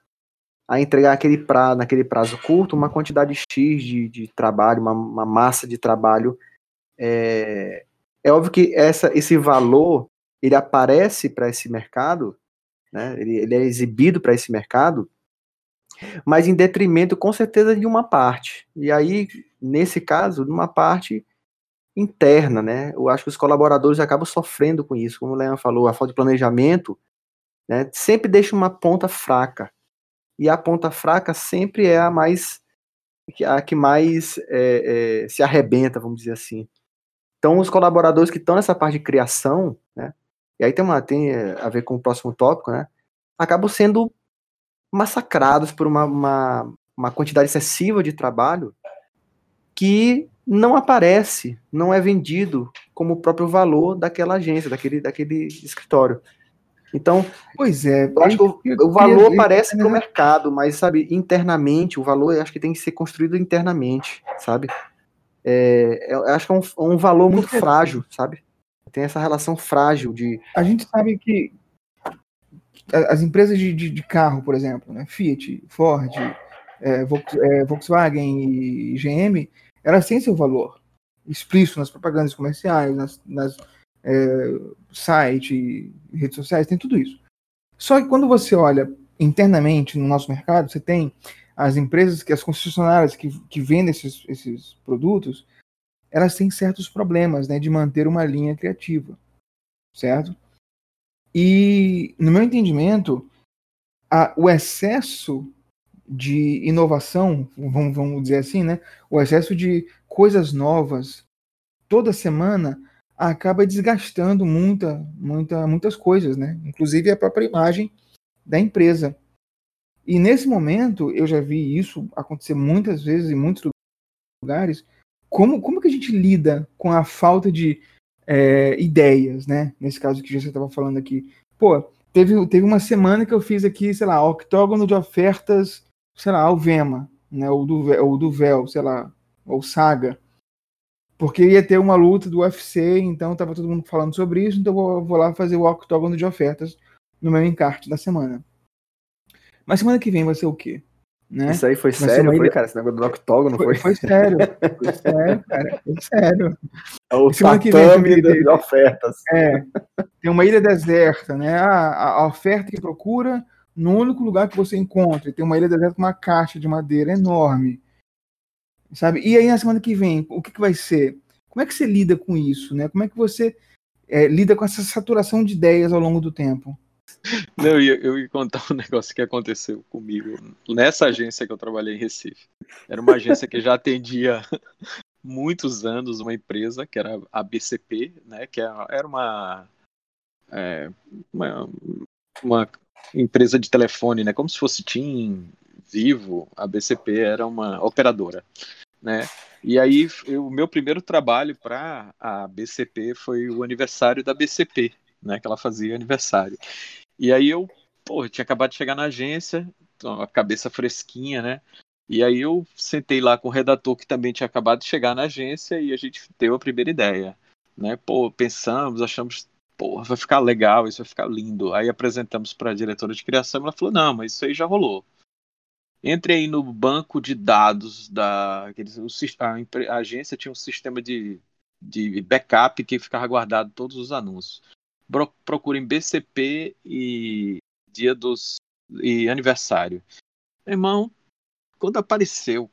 a entregar aquele prazo, naquele prazo curto uma quantidade X de, de trabalho, uma, uma massa de trabalho. É, é óbvio que essa, esse valor ele aparece para esse mercado, né? ele, ele é exibido para esse mercado, mas em detrimento, com certeza, de uma parte. E aí, nesse caso, de uma parte interna, né? Eu acho que os colaboradores acabam sofrendo com isso. Como o Leandro falou, a falta de planejamento né, sempre deixa uma ponta fraca. E a ponta fraca sempre é a mais a que mais é, é, se arrebenta, vamos dizer assim. Então, os colaboradores que estão nessa parte de criação, né, e aí tem, uma, tem a ver com o próximo tópico, né, acabam sendo massacrados por uma, uma, uma quantidade excessiva de trabalho que não aparece, não é vendido como o próprio valor daquela agência, daquele, daquele escritório. Então, Pois é. eu acho que o, eu o valor aparece para o mercado, mas, sabe, internamente, o valor acho que tem que ser construído internamente, sabe? É, eu acho que é um, um valor muito frágil, sabe? Tem essa relação frágil de. A gente sabe que, as empresas de, de, de, carro, por exemplo, né? Fiat, Ford, é, é, Volkswagen e GM, elas têm seu valor explícito nas propagandas comerciais, nas, nas é, site, redes sociais, tem tudo isso. Só que quando você olha internamente no nosso mercado, você tem as empresas, que as concessionárias que, que vendem esses, esses produtos, elas têm certos problemas né, de manter uma linha criativa, certo? E, no meu entendimento, a, o excesso de inovação, vamos, vamos dizer assim, né? O excesso de coisas novas toda semana acaba desgastando muita, muita, muitas coisas, né? Inclusive a própria imagem da empresa. E nesse momento eu já vi isso acontecer muitas vezes em muitos lugares. Como, como que a gente lida com a falta de é, ideias, né? Nesse caso que você estava falando aqui. Pô, teve, teve uma semana que eu fiz aqui, sei lá, octógono de ofertas sei lá, Alvema, né, ou do, ou do Véu, sei lá, ou Saga. Porque ia ter uma luta do UFC, então tava todo mundo falando sobre isso, então eu vou, vou lá fazer o octógono de ofertas no meu encarte da semana. Mas semana que vem vai ser o quê? Né? Isso aí foi sério, foi, cara? Esse negócio do octógono foi? Foi, foi sério, foi sério, cara, foi sério. É o vem tem, de ofertas. É, tem uma ilha deserta, né? A, a oferta que procura no único lugar que você encontra. Tem uma ilha deserta com uma caixa de madeira enorme. Sabe? E aí na semana que vem, o que, que vai ser? Como é que você lida com isso? Né? Como é que você é, lida com essa saturação de ideias ao longo do tempo? Não, eu eu ia contar um negócio que aconteceu comigo nessa agência que eu trabalhei em Recife. Era uma agência que já atendia muitos anos uma empresa que era a BCP, né? Que era uma, é, uma, uma empresa de telefone, né? Como se fosse TIM, Vivo, a BCP era uma operadora, né? E aí o meu primeiro trabalho para a BCP foi o aniversário da BCP, né? Que ela fazia aniversário. E aí eu, pô, tinha acabado de chegar na agência, a cabeça fresquinha, né? E aí eu sentei lá com o redator que também tinha acabado de chegar na agência e a gente teve a primeira ideia, né? Pô, pensamos, achamos porra, vai ficar legal, isso vai ficar lindo. Aí apresentamos para a diretora de criação, ela falou: "Não, mas isso aí já rolou". Entre aí no banco de dados da a agência tinha um sistema de, de backup que ficava guardado todos os anúncios. Procurem BCP e dia dos e aniversário. Irmão, quando apareceu,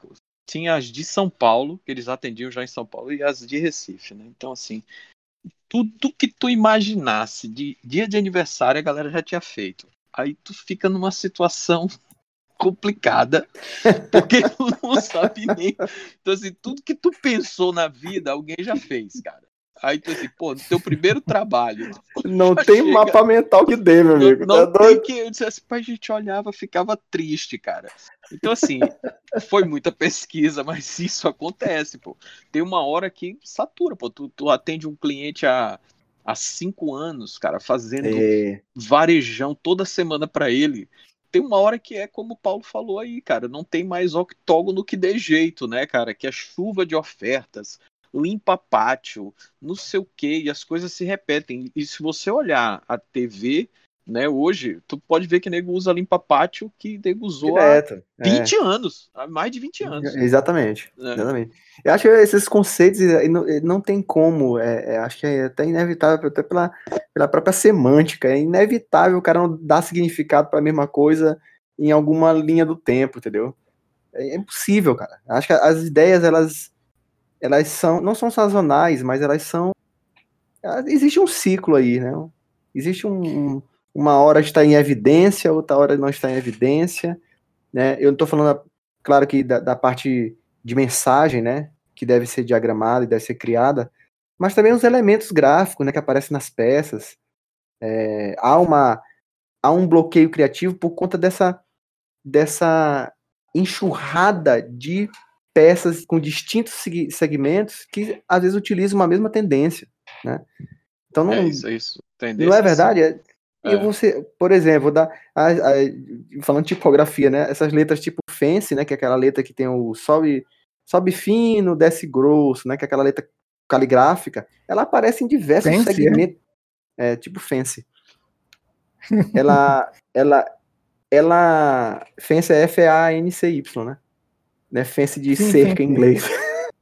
tinha as de São Paulo, que eles atendiam já em São Paulo, e as de Recife, né? Então, assim, tudo que tu imaginasse de dia de aniversário a galera já tinha feito. Aí tu fica numa situação complicada, porque tu não sabe nem. Então, assim, tudo que tu pensou na vida, alguém já fez, cara. Aí tu assim, pô, no teu primeiro trabalho. Não tem chega... mapa mental que dê, meu amigo. Não, não tá tem que. Eu disse assim, a gente olhava, ficava triste, cara. Então, assim, foi muita pesquisa, mas isso acontece, pô. Tem uma hora que satura, pô. Tu, tu atende um cliente há, há cinco anos, cara, fazendo é. varejão toda semana para ele tem uma hora que é como o Paulo falou aí, cara, não tem mais octógono que dê jeito, né, cara? Que a chuva de ofertas, limpa pátio, não sei o que, e as coisas se repetem. E se você olhar a TV, né, hoje, tu pode ver que nego usa limpa pátio que nego usou Direto, há 20 é. anos, há mais de 20 anos. Exatamente, é. exatamente. Eu acho que esses conceitos não, não tem como, é, é, acho que é até inevitável, até pela, pela própria semântica, é inevitável o cara não dar significado para a mesma coisa em alguma linha do tempo, entendeu? É impossível, cara. Acho que as ideias, elas elas são, não são sazonais, mas elas são. Existe um ciclo aí, né? Existe um, uma hora está em evidência, outra hora não está em evidência, né? Eu não estou falando, claro que da, da, parte de mensagem, né? Que deve ser diagramada e deve ser criada, mas também os elementos gráficos, né? Que aparecem nas peças. É, há uma há um bloqueio criativo por conta dessa dessa enxurrada de peças com distintos segmentos que às vezes utilizam uma mesma tendência, né? Então não é isso, é isso. Tendência, não é verdade? É, é. E você, por exemplo, da, a, a, falando de tipografia, né? Essas letras tipo Fence, né? Que é aquela letra que tem o sobe, sobe fino, desce grosso, né? Que é aquela letra caligráfica. Ela aparece em diversos Fence, é? segmentos. É? é, tipo Fence. ela, ela, ela, fence é F-A-N-C-Y, né? Não é fence de Sim, cerca sim, em inglês.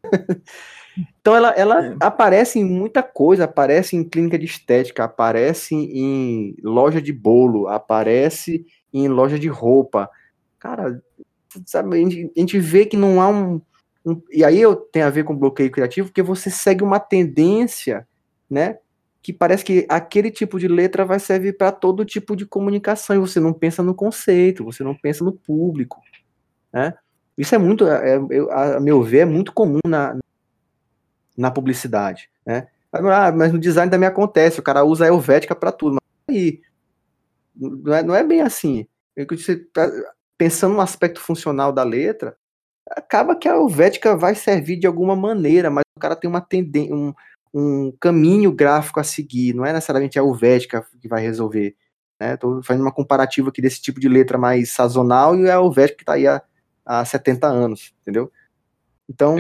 então ela, ela É. aparece em muita coisa, aparece em clínica de estética, aparece em loja de bolo, aparece em loja de roupa. Cara, sabe, a gente, a gente vê que não há um, um- E aí eu tenho a ver com bloqueio criativo, porque você segue uma tendência, né? Que parece que aquele tipo de letra vai servir para todo tipo de comunicação, e você não pensa no conceito, você não pensa no público, né? Isso é muito, é- é- eu- a, meu ver, é muito comum na, na publicidade, né? Ah, mas no design também acontece, o cara usa a Helvética para tudo, mas aí, não é, não é bem assim. É você tá pensando no aspecto funcional da letra, acaba que a Helvética vai servir de alguma maneira, mas o cara tem uma tendência, um, um caminho gráfico a seguir, não é necessariamente a Helvética que vai resolver. Né? Tô fazendo uma comparativa aqui desse tipo de letra mais sazonal e a Helvética que está aí há, há 70 anos, entendeu? Então.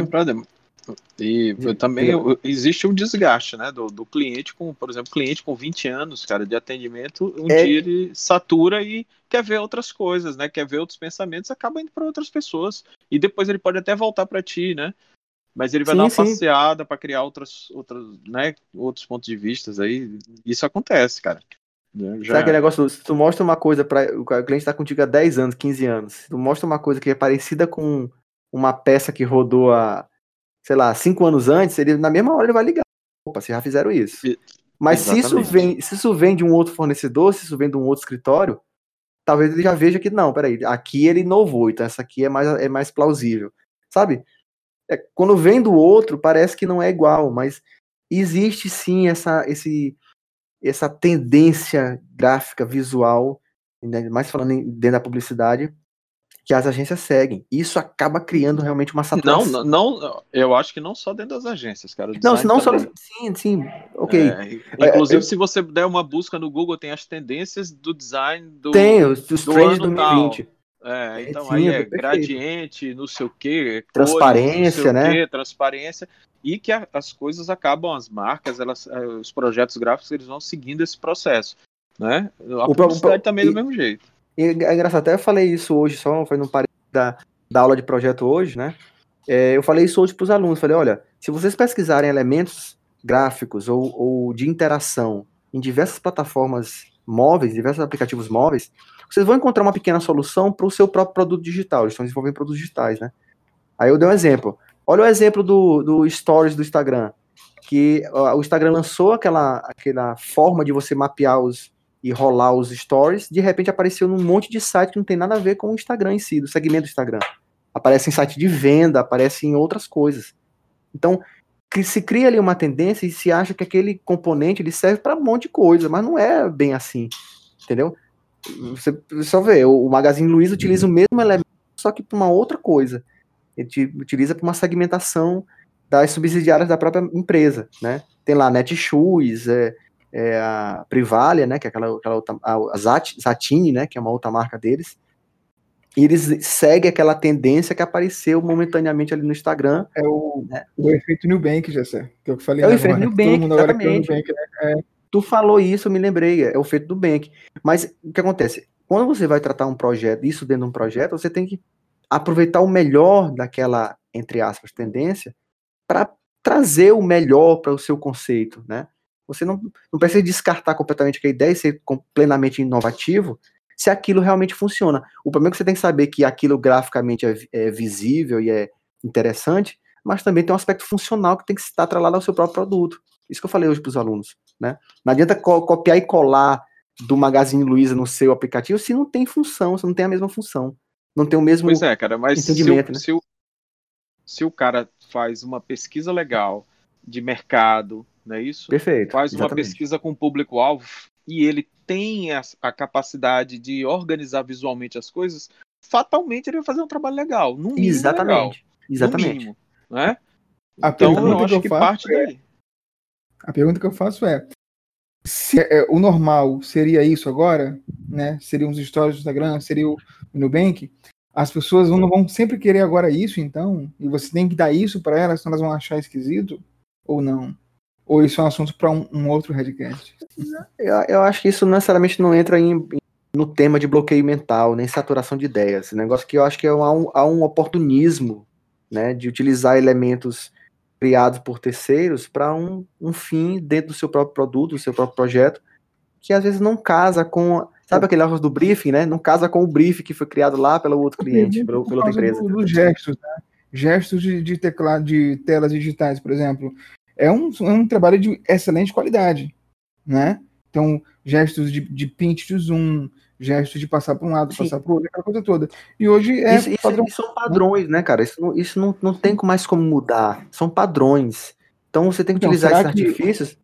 E Diga. também existe um desgaste, né, do, do cliente com, por exemplo, cliente com 20 anos, cara, de atendimento, um É. dia ele satura e quer ver outras coisas, né, quer ver outros pensamentos, acaba indo para outras pessoas. E depois ele pode até voltar para ti, né? Mas ele vai Sim, dar uma sim. passeada para criar outras, outras, né, outros pontos de vistas aí. Isso acontece, cara. Né, Já... Sabe aquele negócio, se tu mostra uma coisa para o cliente está contigo há 10 anos, 15 anos, se tu mostra uma coisa que é parecida com uma peça que rodou há, sei lá, 5 anos antes, ele na mesma hora ele vai ligar. Opa, vocês já fizeram isso. E- Mas se isso, vem, se isso vem de um outro fornecedor, se isso vem de um outro escritório, talvez ele já veja que não, peraí, aqui ele inovou, então essa aqui é mais, é mais plausível. Sabe? É, quando vem do outro, parece que não é igual, mas existe sim essa, esse, essa tendência gráfica, visual, né, mais falando dentro da publicidade, que as agências seguem. Isso acaba criando realmente uma saturação. não, não, eu acho que não só dentro das agências, cara. Não, não só. Sim, sim, ok. É, inclusive, eu- se você der uma busca no Google, tem as tendências do design do. Tem os, os do trends de ano 2020. É, então Sim, aí é é perfeito. gradiente, não sei o quê, Transparência, cores, sei né? O quê, transparência. E que a- as coisas acabam, as marcas, elas, eh, os projetos gráficos, eles vão seguindo esse processo. Né? A O pro- publicidade o- também é do e- mesmo jeito. E é engraçado, até eu falei isso hoje, só foi no parede da, da aula de projeto hoje, né? É, eu falei isso hoje para os alunos. Falei, olha, se vocês pesquisarem elementos gráficos ou, ou de interação em diversas plataformas móveis, diversos aplicativos móveis, vocês vão encontrar uma pequena solução para o seu próprio produto digital. Eles estão desenvolvendo produtos digitais, né? Aí eu dei um exemplo. Olha o exemplo do, do Stories do Instagram, que ó, o Instagram lançou aquela, aquela forma de você mapear os, e rolar os stories, de repente apareceu num monte de site que não tem nada a ver com o Instagram em si, do segmento do Instagram. Aparece em site de venda, aparece em outras coisas. Então, se cria ali uma tendência e se acha que aquele componente ele serve para um monte de coisa, mas não é bem assim, entendeu? Você só vê, o Magazine Luiza utiliza o mesmo elemento, só que para uma outra coisa. Ele utiliza para uma segmentação das subsidiárias da própria empresa, né? Tem lá Netshoes, é, é a Privalia, né, que é aquela, aquela outra, a Zat, Zatini, né, que é uma outra marca deles. E eles seguem aquela tendência que apareceu momentaneamente ali no Instagram. É o, É. o efeito Nubank, sei. Que eu falei É o né, efeito. Nubank, o exatamente. Nubank, né? Tu falou isso, eu me lembrei, é o feito do Bank. Mas o que acontece? Quando você vai tratar um projeto, isso dentro de um projeto, você tem que aproveitar o melhor daquela, entre aspas, tendência, para trazer o melhor para o seu conceito, né? Você não, não precisa descartar completamente a ideia e ser plenamente inovativo se aquilo realmente funciona. O problema é que você tem que saber que aquilo graficamente é, é visível e é interessante, mas também tem um aspecto funcional que tem que estar atrelado ao seu próprio produto. Isso que eu falei hoje para os alunos, né? Não adianta co- copiar e colar do Magazine Luiza no seu aplicativo se não tem função, se não tem a mesma função. Não tem o mesmo. Pois é, cara, mas se entendimento, o, né? se, o, se o cara faz uma pesquisa legal de mercado, não é isso? Perfeito. Faz uma exatamente. pesquisa com o público-alvo e ele tem a, a capacidade de organizar visualmente as coisas, fatalmente ele vai fazer um trabalho legal. No mínimo, legal. Exatamente. No Exatamente. mínimo, né? A Então pergunta eu que acho eu que faço parte daí. A pergunta que eu faço é: se é, o normal seria isso agora, né? Seriam os stories do Instagram, seria o Nubank? As pessoas não vão sempre querer agora isso, então, e você tem que dar isso para elas, senão elas vão achar esquisito ou não? Ou isso é um assunto para um, um, outro Redcast? Eu, eu, acho que isso necessariamente não entra em, no tema de bloqueio mental, nem saturação de ideias. Esse negócio que eu acho que é um, há um oportunismo né, de utilizar elementos criados por terceiros para um, um fim dentro do seu próprio produto, do seu próprio projeto, que às vezes não casa com. Sabe aquele negócio do briefing, né? Não casa com o briefing que foi criado lá pelo outro cliente, pela, pela outra empresa. Dos gestos, né? Gestos de, de teclado, de telas digitais, por exemplo. É um, é um trabalho de excelente qualidade, né? Então, gestos de, de pinch de zoom, gestos de passar para um lado, Sim. passar para o outro, aquela coisa toda. E hoje é. Isso, isso, padrão... isso são padrões, né, cara? Isso, não, isso não, não tem mais como mudar. São padrões. Então você tem que então, utilizar esses que... artifícios.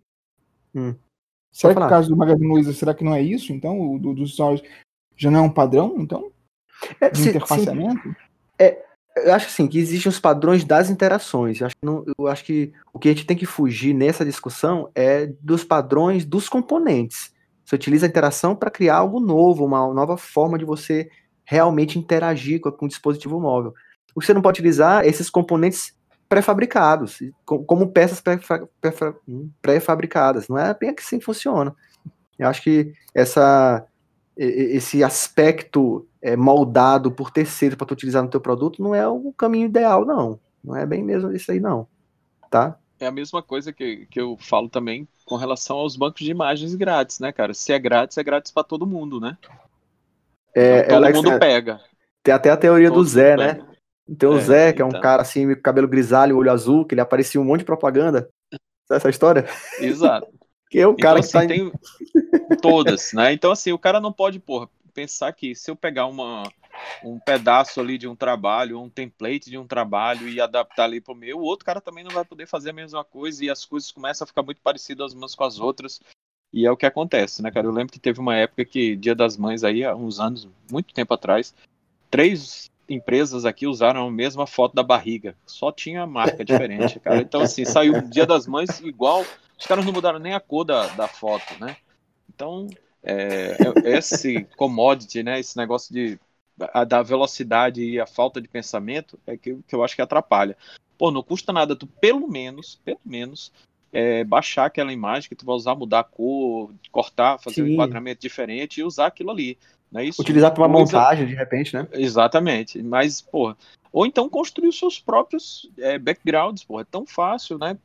Hum. Será que o caso do Magazine Luiza, será que não é isso? Então, o do, dos stories já não é um padrão, então? É, de interfaceamento? É, eu acho assim, que existem os padrões das interações. Eu acho, não, eu acho que o que a gente tem que fugir nessa discussão é dos padrões dos componentes. Você utiliza a interação para criar algo novo, uma nova forma de você realmente interagir com, com o dispositivo móvel. O que você não pode utilizar é esses componentes pré-fabricados, como peças pré-fabricadas. Não é bem assim que funciona. Eu acho que essa, esse aspecto é, moldado por terceiro para tu utilizar no teu produto não é o caminho ideal, não. Não é bem mesmo isso aí, não. Tá? É a mesma coisa que, que eu falo também com relação aos bancos de imagens grátis, né, cara? Se é grátis, é grátis para todo mundo, né? É, então, todo Alex, mundo pega. Tem até a teoria todo do Zé, né? Tem o é, Zé, que é um então. cara assim, cabelo grisalho, olho azul, que ele aparecia um monte de propaganda. Sabe essa história? Exato. que é o cara então, que assim, tá tem todas, né? Então assim, o cara não pode, porra, pensar que se eu pegar uma um pedaço ali de um trabalho, um template de um trabalho e adaptar ali para o meu, o outro cara também não vai poder fazer a mesma coisa e as coisas começam a ficar muito parecidas umas com as outras. E é o que acontece, né, cara? Eu lembro que teve uma época que, Dia das Mães, aí, há uns anos, muito tempo atrás, três empresas aqui usaram a mesma foto da barriga. Só tinha marca diferente, cara. Então, assim, saiu Dia das Mães igual. Os caras não mudaram nem a cor da, da foto, né? Então, é, é esse commodity, né? Esse negócio de a, da velocidade e a falta de pensamento é que, que eu acho que atrapalha. Pô, não custa nada tu pelo menos, pelo menos, é, baixar aquela imagem que tu vai usar, mudar a cor, cortar, fazer Sim. um enquadramento diferente e usar aquilo ali. Não é isso? Utilizar para uma Coisa... montagem, de repente, né? Exatamente. Mas, pô, ou então construir os seus próprios é, backgrounds, pô, é tão fácil, né?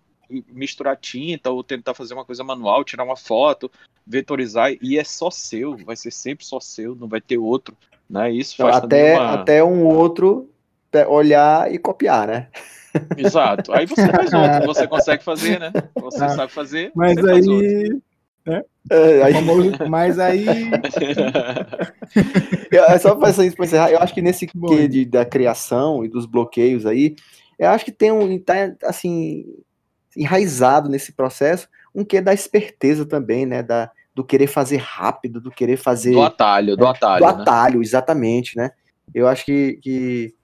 Misturar tinta ou tentar fazer uma coisa manual, tirar uma foto, vetorizar, e é só seu, vai ser sempre só seu, não vai ter outro. Né? Isso faz até, uma... até um outro olhar e copiar, né? Exato. Aí você faz outro, você consegue fazer, né? Você ah, sabe fazer. Mas aí. Né? É, aí... Mas aí. é só para encerrar, eu acho que nesse Bom, que de, da criação e dos bloqueios aí, eu acho que tem um. Tá, assim, enraizado nesse processo um que da esperteza também, né? Da, do querer fazer rápido, do querer fazer. Do atalho, do atalho. Do né? atalho, exatamente, né? Eu acho que, que,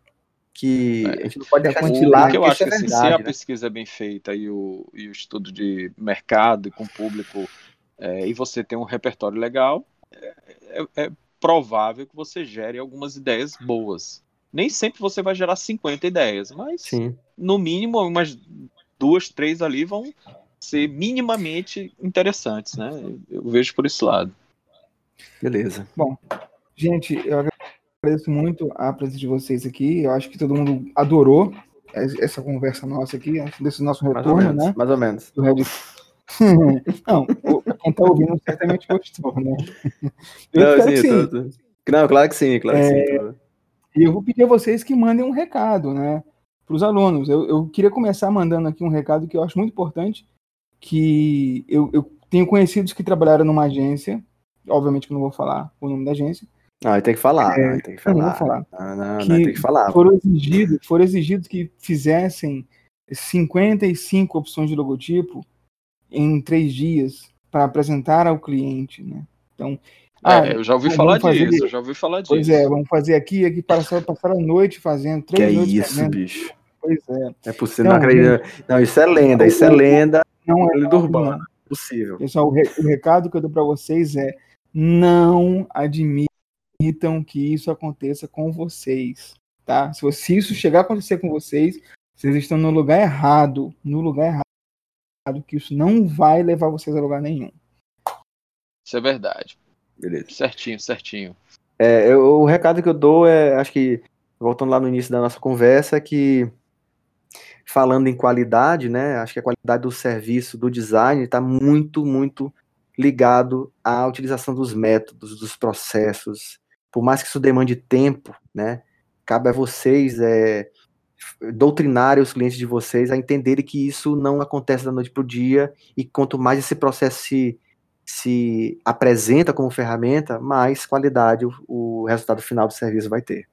que é. a gente não pode deixar de lá. eu acho é que assim, verdade, se a né? pesquisa é bem feita e o, e o estudo de mercado e com público, é, e você tem um repertório legal, é, é, é provável que você gere algumas ideias boas. Nem sempre você vai gerar 50 ideias, mas Sim. no mínimo umas duas, três ali vão ser minimamente interessantes, né? Eu vejo por esse lado. Beleza. Bom, gente, eu agradeço muito a presença de vocês aqui. Eu acho que todo mundo adorou essa conversa nossa aqui, desse nosso retorno, mais né? Mais ou menos. Do Red... Não, quem tá ouvindo certamente gostou, né? Eu Não, sim, sim. Tô, tô... Não, claro que sim, claro é... que sim. E eu vou pedir a vocês que mandem um recado, né? Para os alunos. Eu, eu queria começar mandando aqui um recado que eu acho muito importante, que eu, eu tenho conhecidos que trabalharam numa agência, obviamente que eu não vou falar o nome da agência. Não, tem que falar, é, tem que falar. Não vou falar. Não, não, que não, tem que falar. Foram exigidos, foram exigidos que fizessem 55 opções de logotipo em três dias para apresentar ao cliente, né? Então, é, ah, eu já ouvi falar fazer, disso, eu já ouvi falar disso. Pois é, vamos fazer aqui, aqui passar, passar a noite fazendo, três que noites é isso, fazendo. bicho. Pois é. É possível, então, não acredito. Não, isso é lenda, isso é lenda. Não é lenda urbana. Possível. Pessoal, o, re, o recado que eu dou para vocês é: não admitam que isso aconteça com vocês, tá? Se, se isso chegar a acontecer com vocês, vocês estão no lugar errado, no lugar que isso não vai levar vocês a lugar nenhum. Isso é verdade. Beleza. Certinho, certinho. É, eu- o recado que eu dou é, acho que, voltando lá no início da nossa conversa, é que falando em qualidade, né, acho que a qualidade do serviço, do design, está muito, muito ligado à utilização dos métodos, dos processos. Por mais que isso demande tempo, né, cabe a vocês é, doutrinar os clientes de vocês a entenderem que isso não acontece da noite para o dia e quanto mais esse processo se, se apresenta como ferramenta, mais qualidade o, o resultado final do serviço vai ter.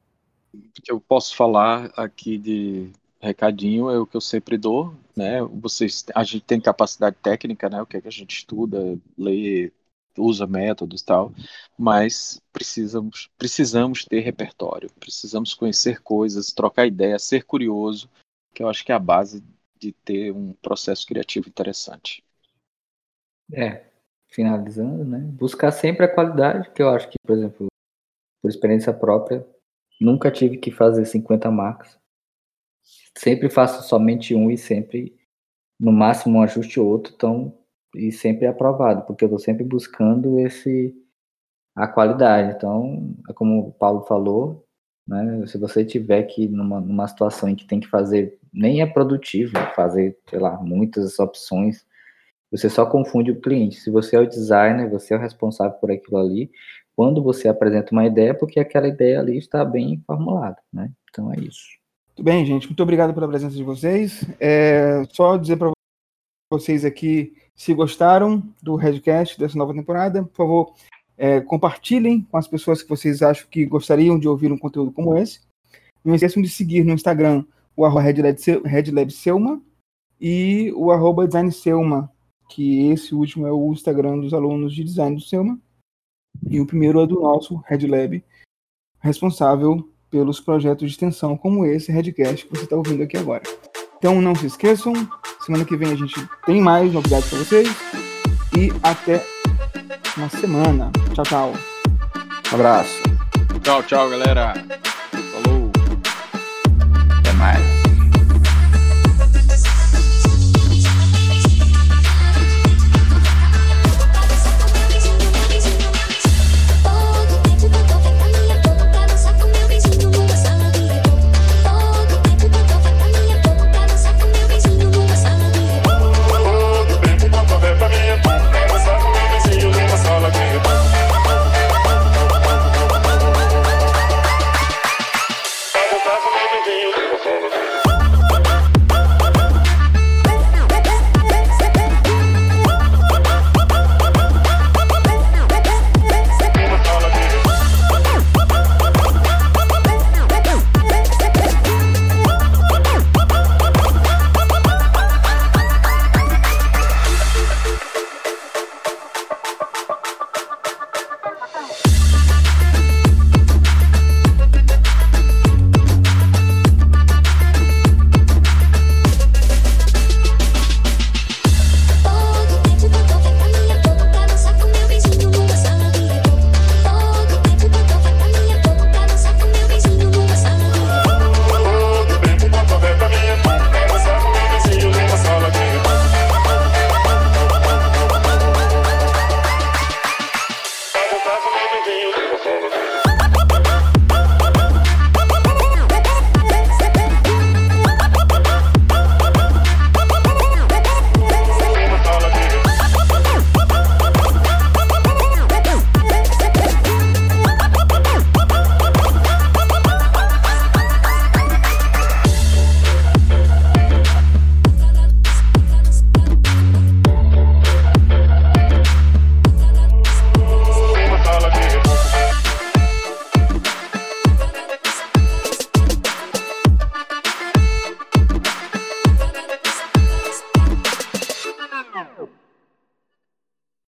eu posso falar aqui de recadinho é o que eu sempre dou, né? Vocês, a gente tem capacidade técnica, né? O que é que a gente estuda, lê, usa métodos tal, mas precisamos, precisamos ter repertório, precisamos conhecer coisas, trocar ideias, ser curioso, que eu acho que é a base de ter um processo criativo interessante. É, finalizando, né? Buscar sempre a qualidade, que eu acho que, por exemplo, por experiência própria, nunca tive que fazer 50 marcas. Sempre faço somente um e sempre, no máximo, um ajuste ou outro, então, e sempre aprovado, porque eu estou sempre buscando esse a qualidade. Então, é como o Paulo falou, né? Se você tiver que numa, numa situação em que tem que fazer, nem é produtivo fazer, sei lá, muitas opções, você só confunde o cliente. Se você é o designer, você é o responsável por aquilo ali. Quando você apresenta uma ideia, é porque aquela ideia ali está bem formulada, né? Então é isso. Muito bem, gente. Muito obrigado pela presença de vocês. É, só dizer para vocês aqui, se gostaram do Redcast dessa nova temporada, por favor, é, compartilhem com as pessoas que vocês acham que gostariam de ouvir um conteúdo como esse. Não esqueçam de seguir no Instagram o RedLabSelma e o arroba DesignSelma, que esse último é o Instagram dos alunos de design do Selma. E o primeiro é do nosso Red Lab, responsável pelos projetos de extensão como esse Redcast que você está ouvindo aqui agora. Então não se esqueçam, semana que vem a gente tem mais novidades para vocês e até uma semana. Tchau, tchau. Um abraço. Tchau, tchau, galera. Falou. Até mais.